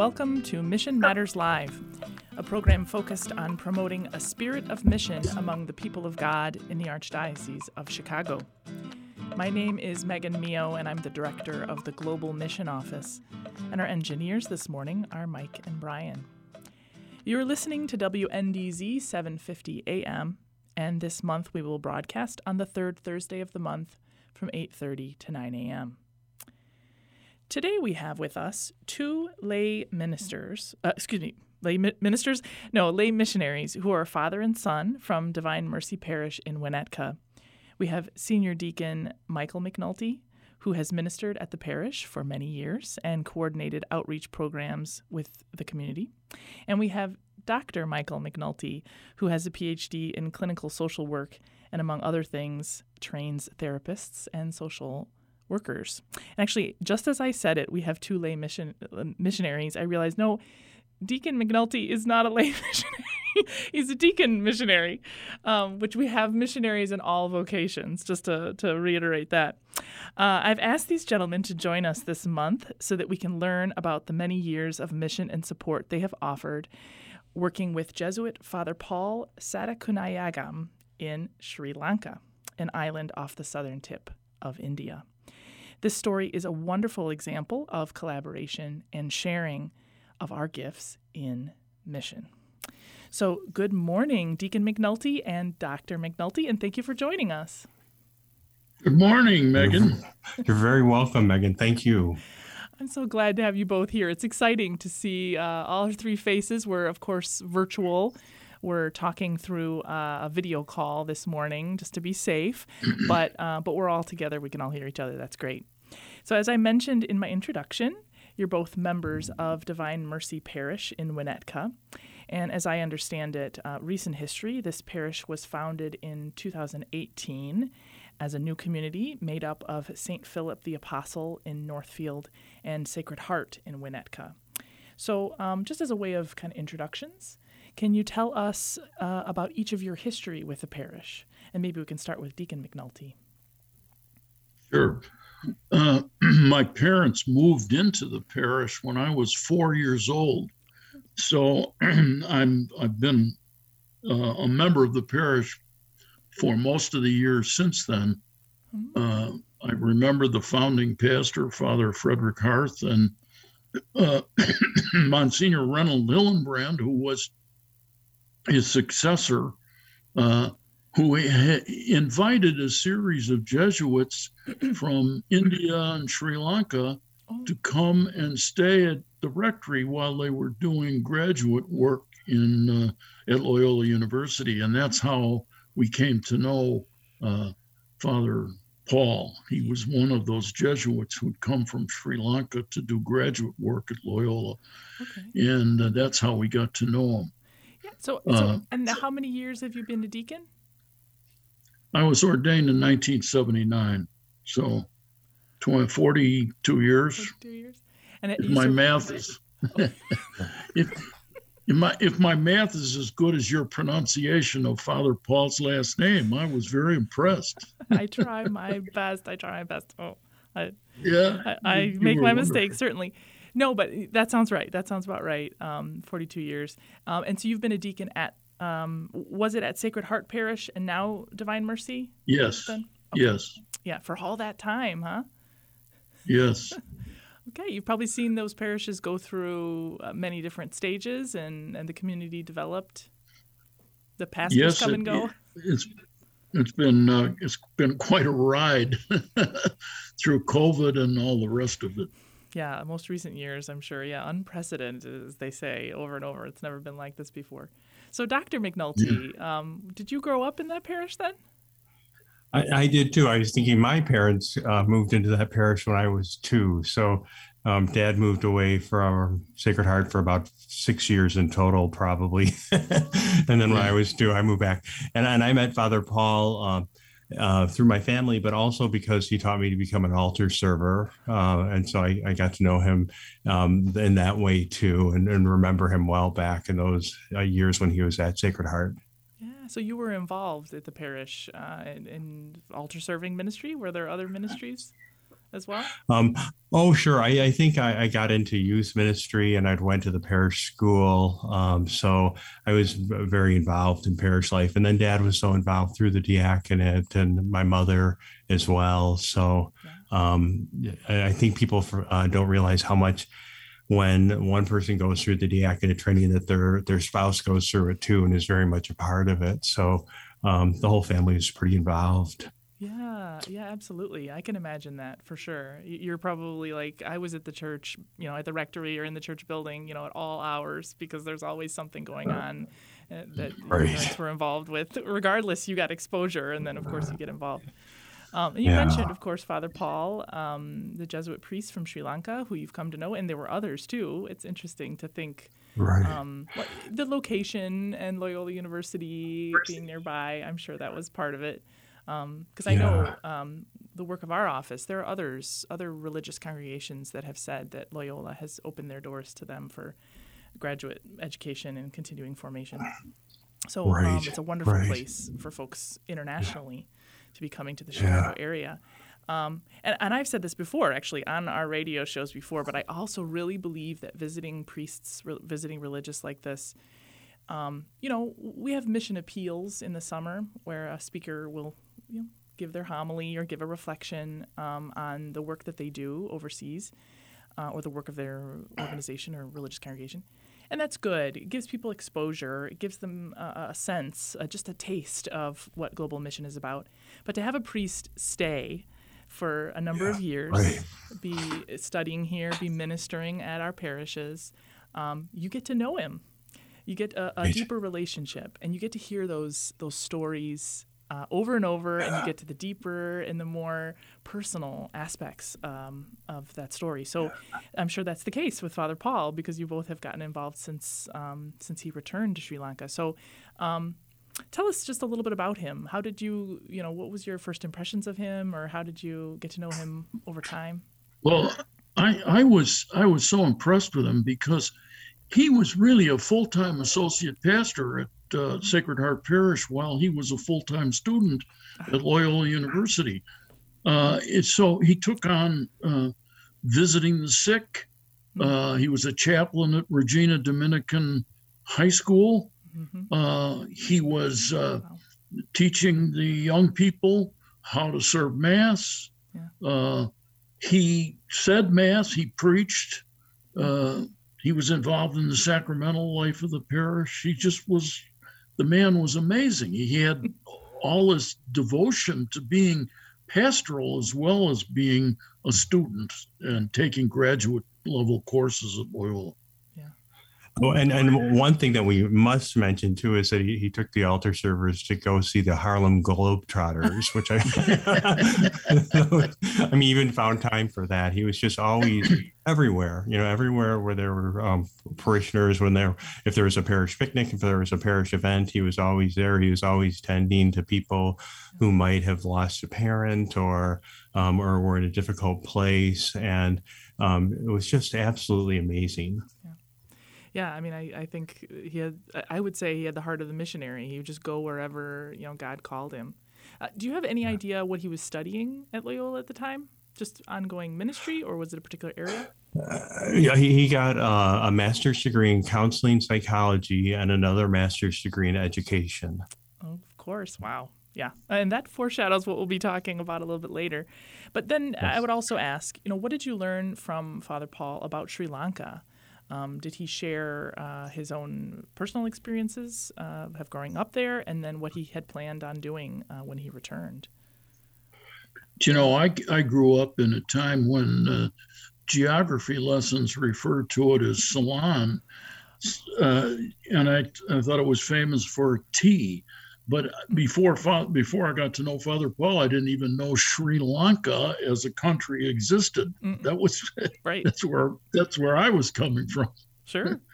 Welcome to Mission Matters Live, a program focused on promoting a spirit of mission among the people of God in the Archdiocese of Chicago. My name is Megan Mio, and I'm the director of the Global Mission Office. And our engineers this morning are Mike and Brian. You're listening to WNDZ 750 AM, and this month we will broadcast on the third Thursday of the month from 8:30 to 9 a.m. Today we have with us two lay ministers, uh, excuse me, lay mi- ministers, no, lay missionaries who are father and son from Divine Mercy Parish in Winnetka. We have Senior Deacon Michael McNulty, who has ministered at the parish for many years and coordinated outreach programs with the community. And we have Dr. Michael McNulty, who has a PhD in clinical social work and, among other things, trains therapists and social workers. And actually, just as I said it, we have two lay mission uh, missionaries. I realized no, Deacon McNulty is not a lay missionary. He's a deacon missionary, um, which we have missionaries in all vocations, just to, to reiterate that. Uh, I've asked these gentlemen to join us this month so that we can learn about the many years of mission and support they have offered working with Jesuit Father Paul Satkunanayagam in Sri Lanka, an island off the southern tip of India. This story is a wonderful example of collaboration and sharing of our gifts in mission. So, good morning, Deacon McNulty and Dr. McNulty, and thank you for joining us. Good morning, Megan. You're very welcome, Megan. Thank you. I'm so glad to have you both here. It's exciting to see uh, all our three faces. We're, of course, virtual. We're talking through uh, a video call this morning just to be safe, but uh, but we're all together. We can all hear each other. That's great. So, as I mentioned in my introduction, you're both members of Divine Mercy Parish in Winnetka. And as I understand it, uh, recent history, this parish was founded in 2018 as a new community made up of St. Philip the Apostle in Northfield and Sacred Heart in Winnetka. So, um, just as a way of kind of introductions, can you tell us uh, about each of your history with the parish? And maybe we can start with Deacon McNulty. Sure. Uh, my parents moved into the parish when I was four years old, so I'm I've been uh, a member of the parish for most of the years since then. Uh, I remember the founding pastor, Father Frederick Harth, and uh, Monsignor Reynold Hillenbrand, who was his successor, uh, who invited a series of Jesuits from India and Sri Lanka to come and stay at the rectory while they were doing graduate work in uh, at Loyola University, and that's how we came to know uh, Father Paul. He was one of those Jesuits who'd come from Sri Lanka to do graduate work at Loyola, okay. and uh, that's how we got to know him. Yeah. So, so uh, and how many years have you been a deacon? I was ordained in 1979, so 20, 42 years. 42 years. And it, my math is, if, if my if my math is as good as your pronunciation of Father Paul's last name, I was very impressed. I try my best. I try my best. Oh, I, yeah, I, I make my wonderful. mistakes certainly. No, but that sounds right. That sounds about right. Um, Forty-two years, um, and so you've been a deacon at. Um, was it at Sacred Heart Parish and now Divine Mercy? Yes. Okay. Yes. Yeah, for all that time, huh? Yes. okay, you've probably seen those parishes go through uh, many different stages, and and the community developed. The pastors yes, come it, and go. It's it's been uh, it's been quite a ride through COVID and all the rest of it. Yeah, most recent years, I'm sure. Yeah, unprecedented, as they say over and over. It's never been like this before. So, Dr. McNulty, yeah. um, did you grow up in that parish then? I, I did too. I was thinking my parents uh, moved into that parish when I was two. So um, dad moved away from Sacred Heart for about six years in total, probably. and then when I was two, I moved back. And, and I met Father Paul uh, uh, through my family, but also because he taught me to become an altar server. Uh, and so I, I, got to know him um, in that way too, and, and, remember him well back in those uh, years when he was at Sacred Heart. Yeah, so you were involved at the parish uh, in, in altar serving ministry. Were there other ministries? As well? Um, oh, sure. I, I think I, I, got into youth ministry and I'd went to the parish school. Um, so I was very involved in parish life. And then dad was so involved through the diaconate and my mother as well. So um, I think people uh, don't realize how much when one person goes through the diaconate training that their their spouse goes through it too and is very much a part of it. So um, the whole family is pretty involved. Yeah, yeah, absolutely. I can imagine that for sure. You're probably like I was at the church, you know, at the rectory or in the church building, you know, at all hours because there's always something going on uh, that right. parents were involved with. Regardless, you got exposure, and then of course you get involved. Um, you yeah. mentioned, of course, Father Paul, um, the Jesuit priest from Sri Lanka, who you've come to know, and there were others too. It's interesting to think right. um, what, the location and Loyola University being nearby. I'm sure that was part of it because um, I yeah. know um, the work of our office. There are others, other religious congregations that have said that Loyola has opened their doors to them for graduate education and continuing formation. So um, right. um, it's a wonderful right. place for folks internationally yeah. to be coming to the Chicago yeah. area. Um, and, and, I've said this before, actually, on our radio shows before, but I also really believe that visiting priests, re- visiting religious like this, um, you know, we have mission appeals in the summer where a speaker will you know, give their homily or give a reflection um, on the work that they do overseas uh, or the work of their organization or religious congregation. And that's good. It gives people exposure. It gives them uh, a sense, uh, just a taste of what global mission is about. But to have a priest stay for a number yeah, of years, right. be studying here, be ministering at our parishes, um, you get to know him. You get a, a right. deeper relationship, and you get to hear those those stories uh, over and over, and you get to the deeper and the more personal aspects um, of that story. So I'm sure that's the case with Father Paul because you both have gotten involved since um, since he returned to Sri Lanka. So. Um, tell us just a little bit about him. How did you, you know, what was your first impressions of him, or how did you get to know him over time? Well, I, I was I was so impressed with him because he was really a full time associate pastor at uh, Sacred Heart Parish while he was a full time student at Loyola University. Uh, so he took on uh, visiting the sick. Hmm. Uh, he was a chaplain at Regina Dominican High School. Mm-hmm. Uh, he was uh, teaching the young people how to serve Mass. He said Mass, he preached. he was involved in the sacramental life of the parish. He just was the man was amazing. He had all his devotion to being pastoral as well as being a student and taking graduate level courses at Loyola. Oh, and and one thing that we must mention too is that he, he took the altar servers to go see the Harlem Globetrotters, which I, I mean, even found time for that. He was just always everywhere, you know, everywhere where there were um, parishioners. When there, if there was a parish picnic, if there was a parish event, he was always there. He was always tending to people who might have lost a parent or um, or were in a difficult place, and um, it was just absolutely amazing. Yeah I mean, I, I think he had, I would say he had the heart of the missionary. He would just go wherever, you know, God called him. Uh, do you have any yeah. idea what he was studying at Loyola at the time? Just ongoing ministry, or was it a particular area? Uh, yeah, he, he got uh, a master's degree in counseling psychology and another master's degree in education. Oh, of course. Wow. Yeah. And that foreshadows what we'll be talking about a little bit later. But then yes. I would also ask, you know, what did you learn from Father Paul about Sri Lanka? Um, did he share uh, his own personal experiences uh, of growing up there, and then what he had planned on doing uh, when he returned? You know, I I grew up in a time when uh, geography lessons referred to it as Ceylon, uh, and I I thought it was famous for tea. But before before I got to know Father Paul, I didn't even know Sri Lanka as a country existed. Mm-mm. That was right. That's where that's where I was coming from. Sure.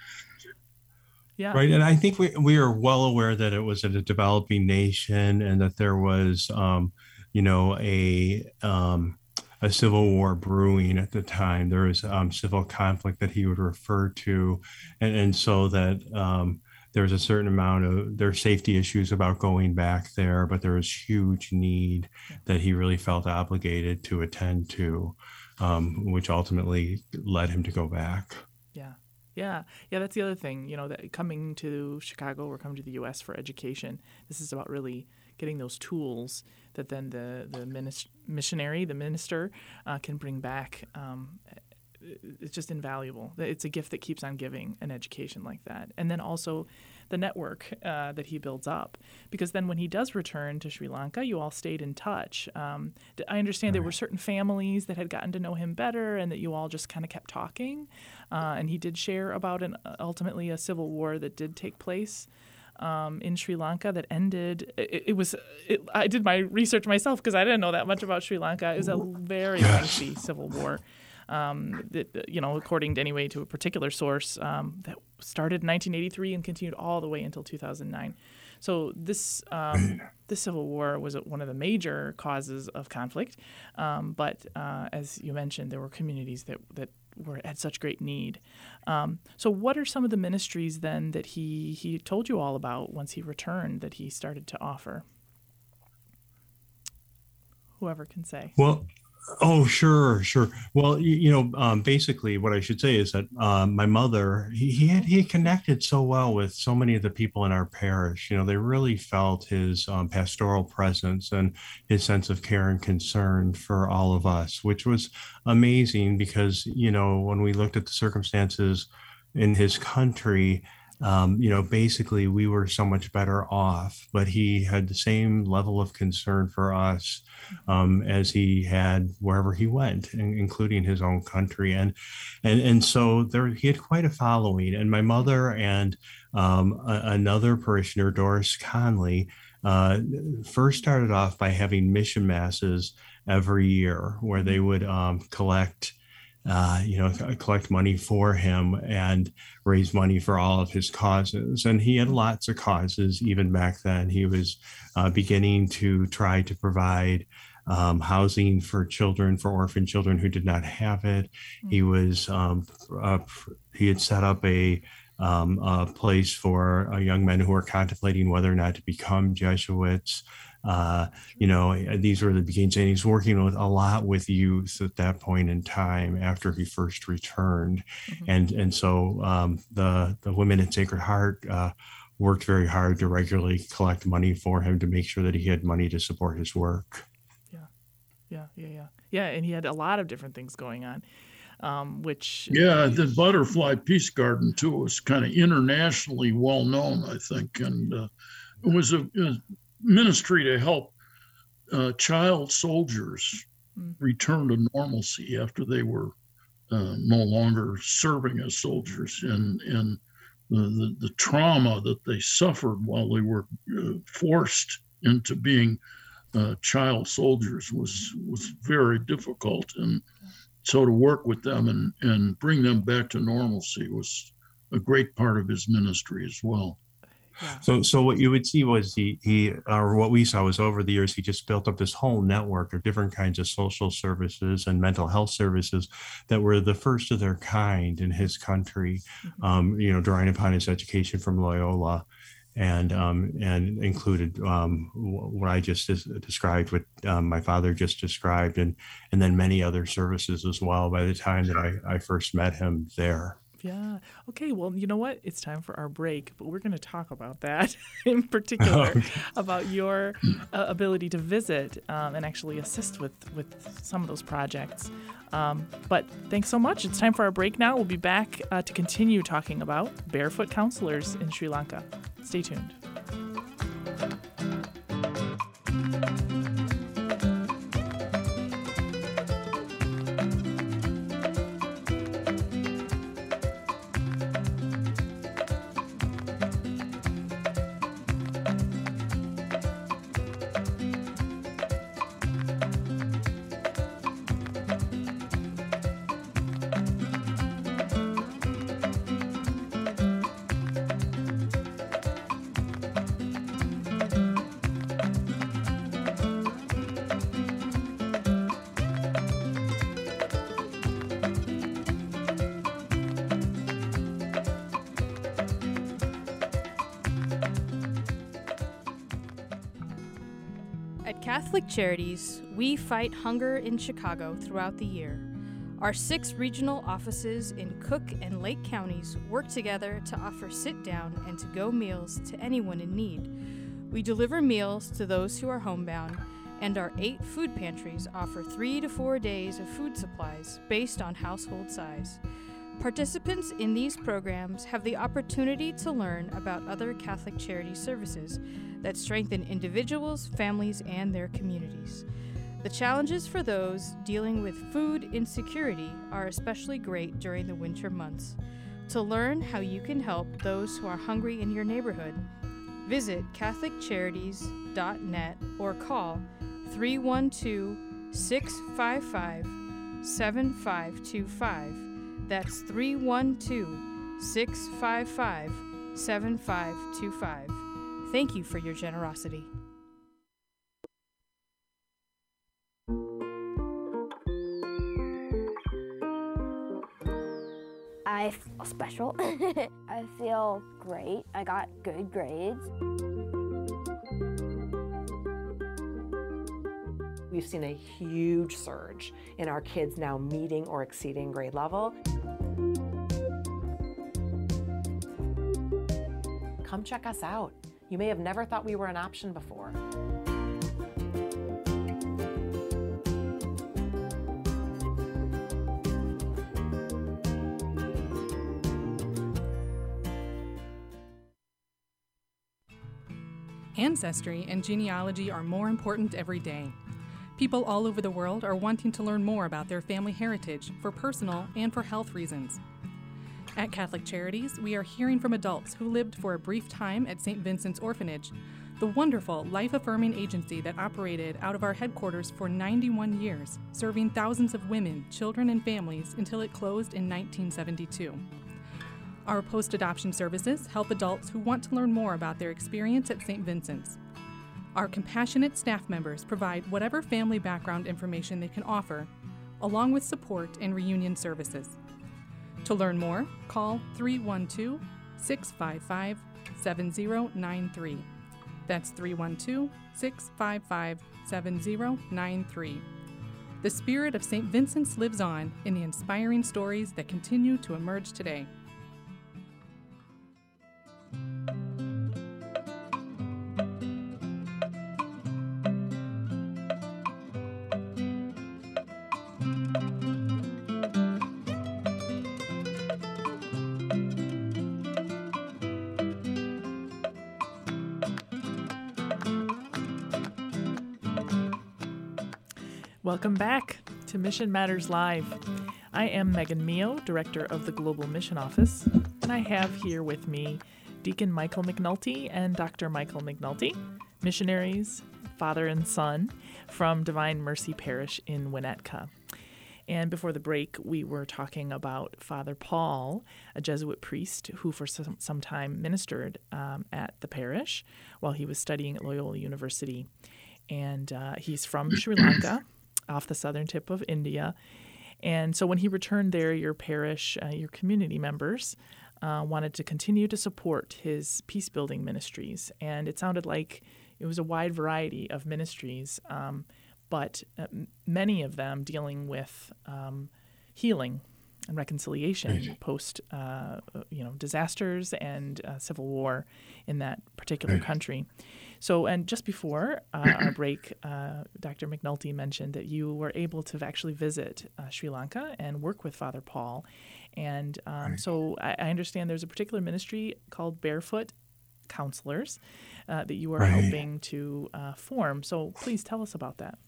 Yeah. Right. And I think we, we are well aware that it was a developing nation and that there was, um, you know, a, um, a civil war brewing at the time. There was um, civil conflict that he would refer to. And, and so that, um, there's a certain amount of there's safety issues about going back there, but there was huge need that he really felt obligated to attend to, um, which ultimately led him to go back. Yeah. Yeah, yeah, that's the other thing. You know, that coming to Chicago or coming to the U.S. for education, this is about really getting those tools that then the the minis- missionary, the minister, uh, can bring back um, it's just invaluable. It's a gift that keeps on giving an education like that. And then also the network uh, that he builds up. Because then when he does return to Sri Lanka, you all stayed in touch. Um, I understand there were certain families that had gotten to know him better and that you all just kind of kept talking. Uh, and he did share about an ultimately a civil war that did take place. Um, in Sri Lanka that ended. It, it was. It, I did my research myself because I didn't know that much about Sri Lanka. It was a very yes. lengthy civil war um, that, you know, according to anyway to a particular source um, that started in 1983 and continued all the way until 2009. So this um, this civil war was one of the major causes of conflict, um, but uh, as you mentioned, there were communities that that were at such great need. Um, so, what are some of the ministries then that he he told you all about once he returned that he started to offer? Whoever can say. Well, Oh, sure, sure. Well, you, you know, um, basically, what I should say is that uh, my mother, he, he had he connected so well with so many of the people in our parish. You know, they really felt his um, pastoral presence and his sense of care and concern for all of us, which was amazing because you know when we looked at the circumstances in his country um, you know, basically we were so much better off, but he had the same level of concern for us um, as he had wherever he went, including his own country. And and and so there he had quite a following. And my mother and um, a, another parishioner, Doris Conley, uh, first started off by having mission masses every year, where they would um, collect uh, you know, collect money for him and raise money for all of his causes. And he had lots of causes even back then. He was uh, beginning to try to provide um, housing for children, for orphan children who did not have it. He mm-hmm. was, um, uh, he had set up a, um, a place for uh, young men who were contemplating whether or not to become Jesuits. Uh, you know, these were the beginnings, and he's working with a lot with youth at that point in time after he first returned, mm-hmm. and and so um, the the women at Sacred Heart. Uh, worked very hard to regularly collect money for him to make sure that he had money to support his work. Yeah, yeah, yeah, yeah, yeah. And he had a lot of different things going on. Um, which yeah, the Butterfly Peace Garden too was kind of internationally well known, I think, and uh, it was a, a ministry to help uh, child soldiers mm. return to normalcy after they were uh, no longer serving as soldiers and and the, the, the, trauma that they suffered while they were uh, forced into being uh, child soldiers was was very difficult and so to work with them and, and bring them back to normalcy was a great part of his ministry as well. So, so what you would see was he, he, or what we saw was over the years, he just built up this whole network of different kinds of social services and mental health services that were the first of their kind in his country. Mm-hmm. Um, you know, drawing upon his education from Loyola, and um, and included um, what I just described, what um, my father just described, and and then many other services as well. By the time that I, I first met him there. Yeah. Okay. Well, you know what? It's time for our break, but we're going to talk about that in particular about your uh, ability to visit um, and actually assist with with some of those projects. Um, but thanks so much. It's time for our break now. We'll be back uh, to continue talking about barefoot counselors in Sri Lanka. Stay tuned. Catholic Charities, we fight hunger in Chicago throughout the year. Our six regional offices in Cook and Lake counties work together to offer sit down and to go meals to anyone in need. We deliver meals to those who are homebound, and our eight food pantries offer three to four days of food supplies based on household size. Participants in these programs have the opportunity to learn about other Catholic charity services that strengthen individuals, families, and their communities. The challenges for those dealing with food insecurity are especially great during the winter months. To learn how you can help those who are hungry in your neighborhood, visit CatholicCharities.net or call 312 655 7525. That's 312 655 7525. Thank you for your generosity. I feel oh, special. I feel great. I got good grades. We've seen a huge surge in our kids now meeting or exceeding grade level. Come check us out. You may have never thought we were an option before. Ancestry and genealogy are more important every day. People all over the world are wanting to learn more about their family heritage for personal and for health reasons. At Catholic Charities, we are hearing from adults who lived for a brief time at St. Vincent's Orphanage, the wonderful life affirming agency that operated out of our headquarters for 91 years, serving thousands of women, children, and families until it closed in 1972. Our post adoption services help adults who want to learn more about their experience at St. Vincent's. Our compassionate staff members provide whatever family background information they can offer, along with support and reunion services. To learn more, call 312 655 7093. That's 312 655 7093. The spirit of St. Vincent's lives on in the inspiring stories that continue to emerge today. Welcome back to Mission Matters Live. I am Megan Mio, Director of the Global Mission Office, and I have here with me Deacon Michael McNulty and Dr. Michael McNulty, missionaries, father and son from Divine Mercy Parish in Winnetka. And before the break, we were talking about Father Paul, a Jesuit priest who for some, some time ministered um, at the parish while he was studying at Loyola University. And uh, he's from Sri Lanka off the southern tip of India. And so when he returned there, your parish, uh, your community members, uh, wanted to continue to support his peace building ministries. And it sounded like it was a wide variety of ministries, um, but uh, many of them dealing with um, healing and reconciliation right. post uh, you know disasters and uh, civil war in that particular right. country. So, and just before uh, our break, uh, Dr. McNulty mentioned that you were able to actually visit uh, Sri Lanka and work with Father Paul. And um, right. so I, I, understand there's a particular ministry called Barefoot Counselors uh, that you are right. helping to uh, form. So please tell us about that.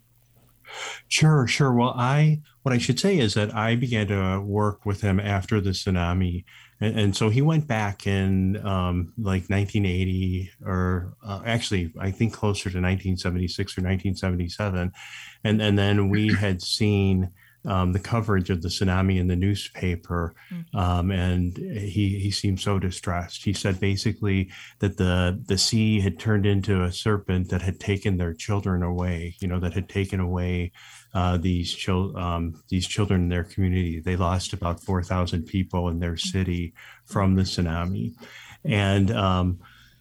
Sure, sure. Well, I what I should say is that I began to work with him after the tsunami, and, and so he went back in um, like 1980, or uh, actually I think closer to 1976 or 1977, and and then we had seen um, the coverage of the tsunami in the newspaper, mm-hmm. um, and he he seemed so distressed. He said basically that the the sea had turned into a serpent that had taken their children away. You know, that had taken away uh, these children um, these children in their community. They lost about four thousand people in their mm. city from the tsunami, and um,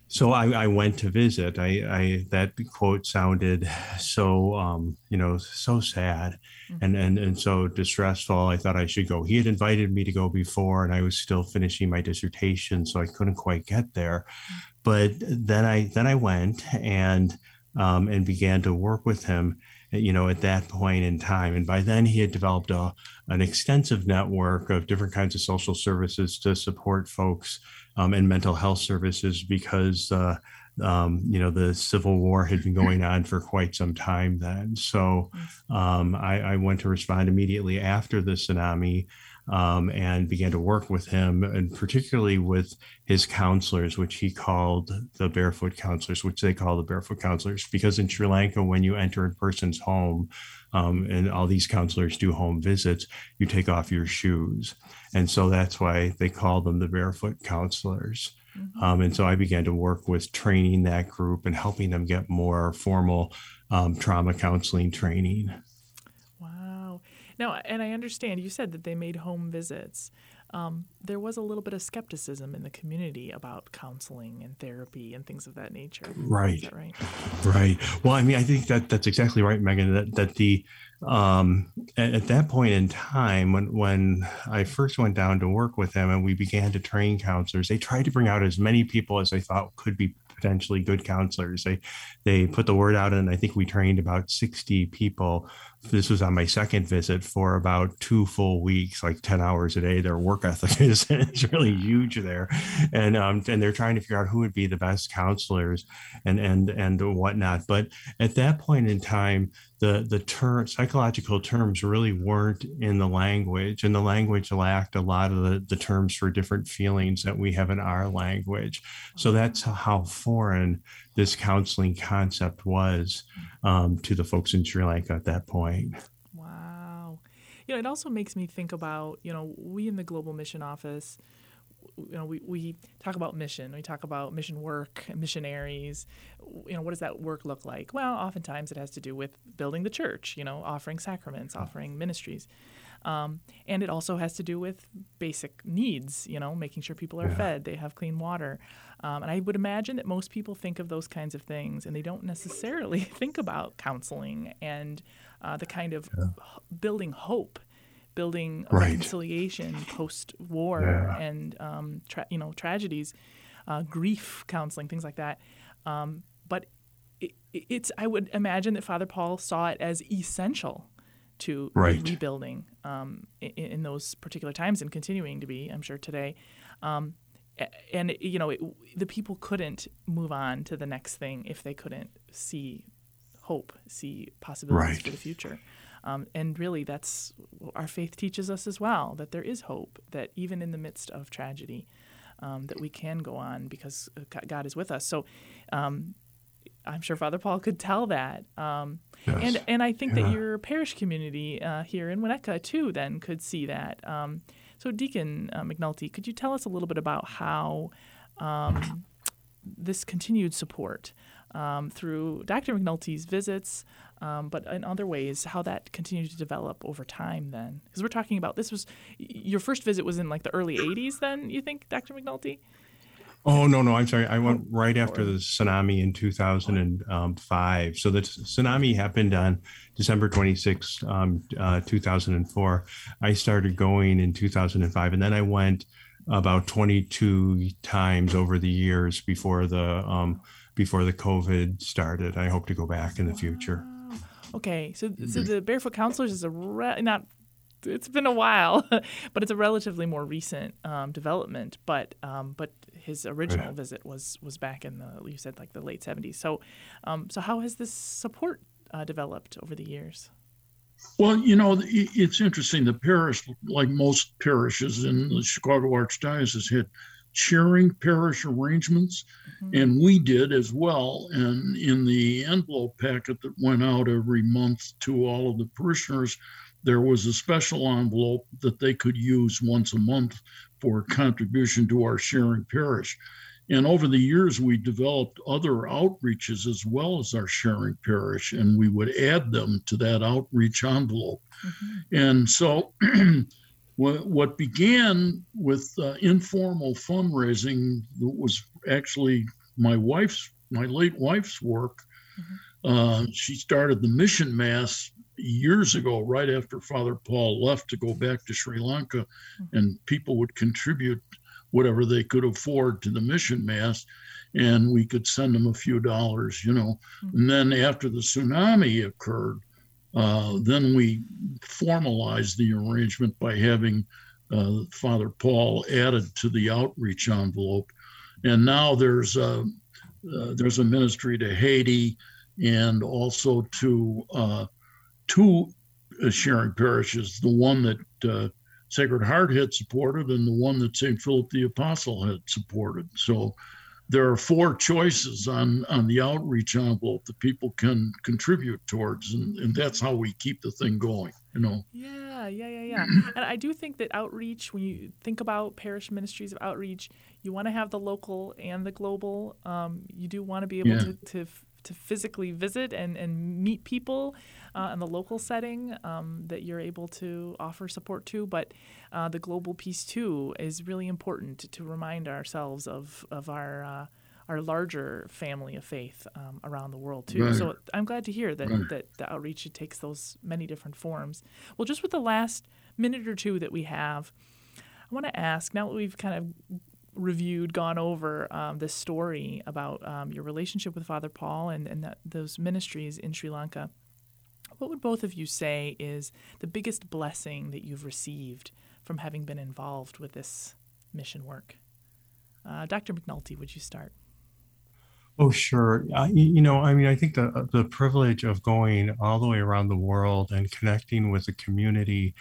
so I, I, went to visit. I, I, that quote sounded so um, you know so sad mm-hmm. and, and and so distressful. I thought I should go. He had invited me to go before, and I was still finishing my dissertation, so I couldn't quite get there. Mm-hmm. But then I then I went and um, and began to work with him. You know, at that point in time, and by then he had developed a an extensive network of different kinds of social services to support folks um, and mental health services because uh, um, you know the civil war had been going on for quite some time then. So um, I, I, went to respond immediately after the tsunami. Um, and began to work with him, and particularly with his counselors, which he called the barefoot counselors, which they call the barefoot counselors, because in Sri Lanka, when you enter a person's home, um, and all these counselors do home visits, you take off your shoes. And so that's why they call them the barefoot counselors. Mm-hmm. Um, and so I began to work with training that group and helping them get more formal um, trauma counseling training. Wow. Now, and I understand you said that they made home visits um, there was a little bit of skepticism in the community about counseling and therapy and things of that nature. Right. That right. Right. Well, I mean, I think that that's exactly right, Megan. That that the um, at, at, that point in time, when when I first went down to work with them and we began to train counselors, they tried to bring out as many people as they thought could be potentially good counselors. They they put the word out, and I think we trained about sixty people this was on my second visit for about two full weeks, like 10 hours a day. Their work ethic is, is really huge there. And, um, and they're trying to figure out who would be the best counselors and, and, and whatnot. But at that point in time, the, the term psychological terms really weren't in the language and the language lacked a lot of the, the terms for different feelings that we have in our language. So that's how foreign this counseling concept was um, to the folks in Sri Lanka at that point. Wow. You know, it also makes me think about, you know, we in the Global Mission Office, you know, we, we talk about mission, we talk about mission work, missionaries. You know, what does that work look like? Well, oftentimes it has to do with building the church, you know, offering sacraments, offering ministries. Um, and it also has to do with basic needs, you know, making sure people are yeah. fed, they have clean water. Um, and I would imagine that most people think of those kinds of things and they don't necessarily think about counseling and uh, the kind of yeah. building hope, building right. reconciliation post war yeah. and, um, tra- you know, tragedies, uh, grief counseling, things like that. Um, but it, it's, I would imagine that Father Paul saw it as essential to right. rebuilding um, in, in, those particular times and continuing to be, I'm sure, today. Um, and you know it, the people couldn't move on to the next thing if they couldn't see hope see possibilities right. for the future um, and really that's our faith teaches us as well that there is hope that even in the midst of tragedy um, that we can go on because uh, god is with us so um, i'm sure father paul could tell that um, yes. and and i think yeah. that your parish community uh, here in winnetka too then could see that um, so, Deacon uh, McNulty, could you tell us a little bit about how um, this continued support um, through Dr. McNulty's visits, um, but in other ways, how that continued to develop over time then? Because we're talking about this was your first visit was in like the early 80s then, you think, Dr. McNulty? Oh no, no, I'm sorry. I went right after the tsunami in 2005. So the tsunami happened on December 26, um, uh, 2004. I started going in 2005, and then I went about 22 times over the years before the um, before the COVID started. I hope to go back in the future. Okay, so so the Barefoot Counselors is a re- not it's been a while, but it's a relatively more recent um, development. But um, but his original visit was was back in the you said like the late seventies. So um, so how has this support uh, developed over the years? Well, you know, it's interesting. The parish, like most parishes in the Chicago Archdiocese, had sharing parish arrangements, mm-hmm. and we did as well. And in the envelope packet that went out every month to all of the parishioners, there was a special envelope that they could use once a month for contribution to our sharing parish. And over the years, we developed other outreaches as well as our sharing parish, and we would add them to that outreach envelope. Mm-hmm. And so, what began with uh, informal fundraising was actually my wife's, my late wife's work. Mm-hmm. Uh, she started the mission mass years ago, right after Father Paul left to go back to Sri Lanka, mm-hmm. and people would contribute whatever they could afford to the mission mass, and we could send them a few dollars, you know. Mm-hmm. And then after the tsunami occurred, uh, then we formalized the arrangement by having uh, Father Paul added to the outreach envelope, and now there's a uh, there's a ministry to Haiti and also to uh, two uh, sharing parishes, the one that uh, Sacred Heart had supported and the one that St. Philip the Apostle had supported. So there are four choices on, on the outreach envelope that people can contribute towards, and, and that's how we keep the thing going, you know. Yeah, yeah, yeah, yeah. and I do think that outreach, when you think about parish ministries of outreach, you want to have the local and the global. Um, you do want to be able yeah. to, to to physically visit and, and meet people uh, in the local setting um, that you're able to offer support to. But uh, the global piece too is really important to, to remind ourselves of of our uh, our larger family of faith um, around the world too. Right. So I'm glad to hear that right. that the outreach takes those many different forms. Well, just with the last minute or two that we have, I want to ask now that we've kind of reviewed, gone over um, this story about um, your relationship with Father Paul and, and that, those ministries in Sri Lanka. What would both of you say is the biggest blessing that you've received from having been involved with this mission work? Uh, Dr. McNulty, would you start? Oh, sure. Uh, you know, I mean, I think the the privilege of going all the way around the world and connecting with the community,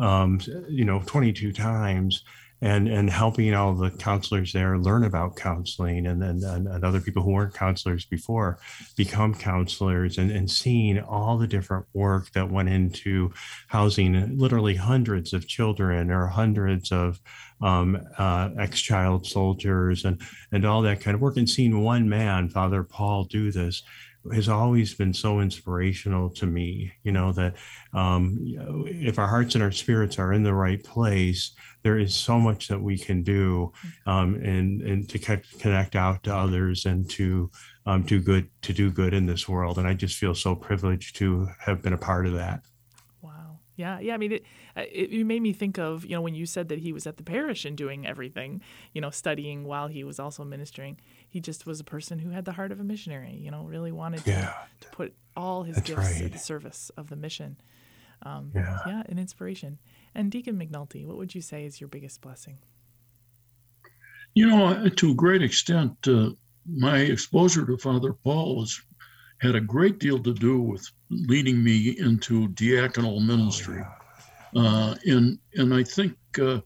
um, you know, 22 times and and helping all the counselors there learn about counseling and and, and other people who weren't counselors before become counselors and, and seeing all the different work that went into housing literally hundreds of children or hundreds of um, uh, ex-child soldiers and and all that kind of work and seeing one man father paul do this has always been so inspirational to me you know that um, if our hearts and our spirits are in the right place there is so much that we can do um, and and to connect out to others and to um, do good to do good in this world. And i just feel so privileged to have been a part of that. Wow. Yeah yeah i mean it, it made me think of you know when you said that he was at the parish and doing everything you know studying while he was also ministering he just was a person who had the heart of a missionary you know really wanted yeah. to, to put all his That's gifts right. at the service of the mission um, yeah. yeah an inspiration and Deacon McNulty, what would you say is your biggest blessing? You know, to a great extent, uh, my exposure to Father Paul has had a great deal to do with leading me into diaconal ministry. Oh, yeah. uh, and and I think uh,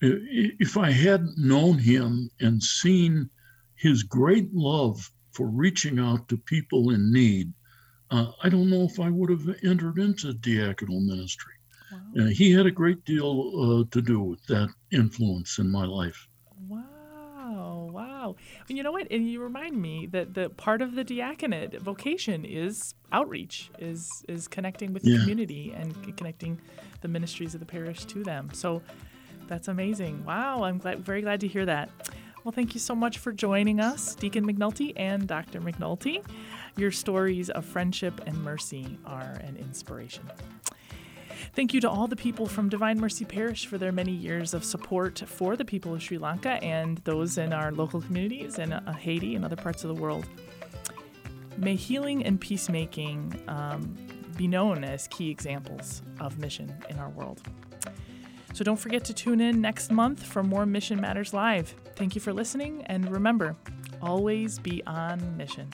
if I had known him and seen his great love for reaching out to people in need, uh, I don't know if I would have entered into diaconal ministry. Wow. Uh, he had a great deal uh, to do with that influence in my life. Wow, wow. And you know what? And you remind me that the part of the diaconate vocation is outreach, is is connecting with the yeah. community and connecting the ministries of the parish to them. So that's amazing. Wow, I'm glad, very glad to hear that. Well, thank you so much for joining us, Deacon McNulty and Dr. McNulty. Your stories of friendship and mercy are an inspiration. Thank you to all the people from Divine Mercy Parish for their many years of support for the people of Sri Lanka and those in our local communities in uh, Haiti and other parts of the world. May healing and peacemaking um, be known as key examples of mission in our world. So don't forget to tune in next month for more Mission Matters Live. Thank you for listening, and remember, always be on mission.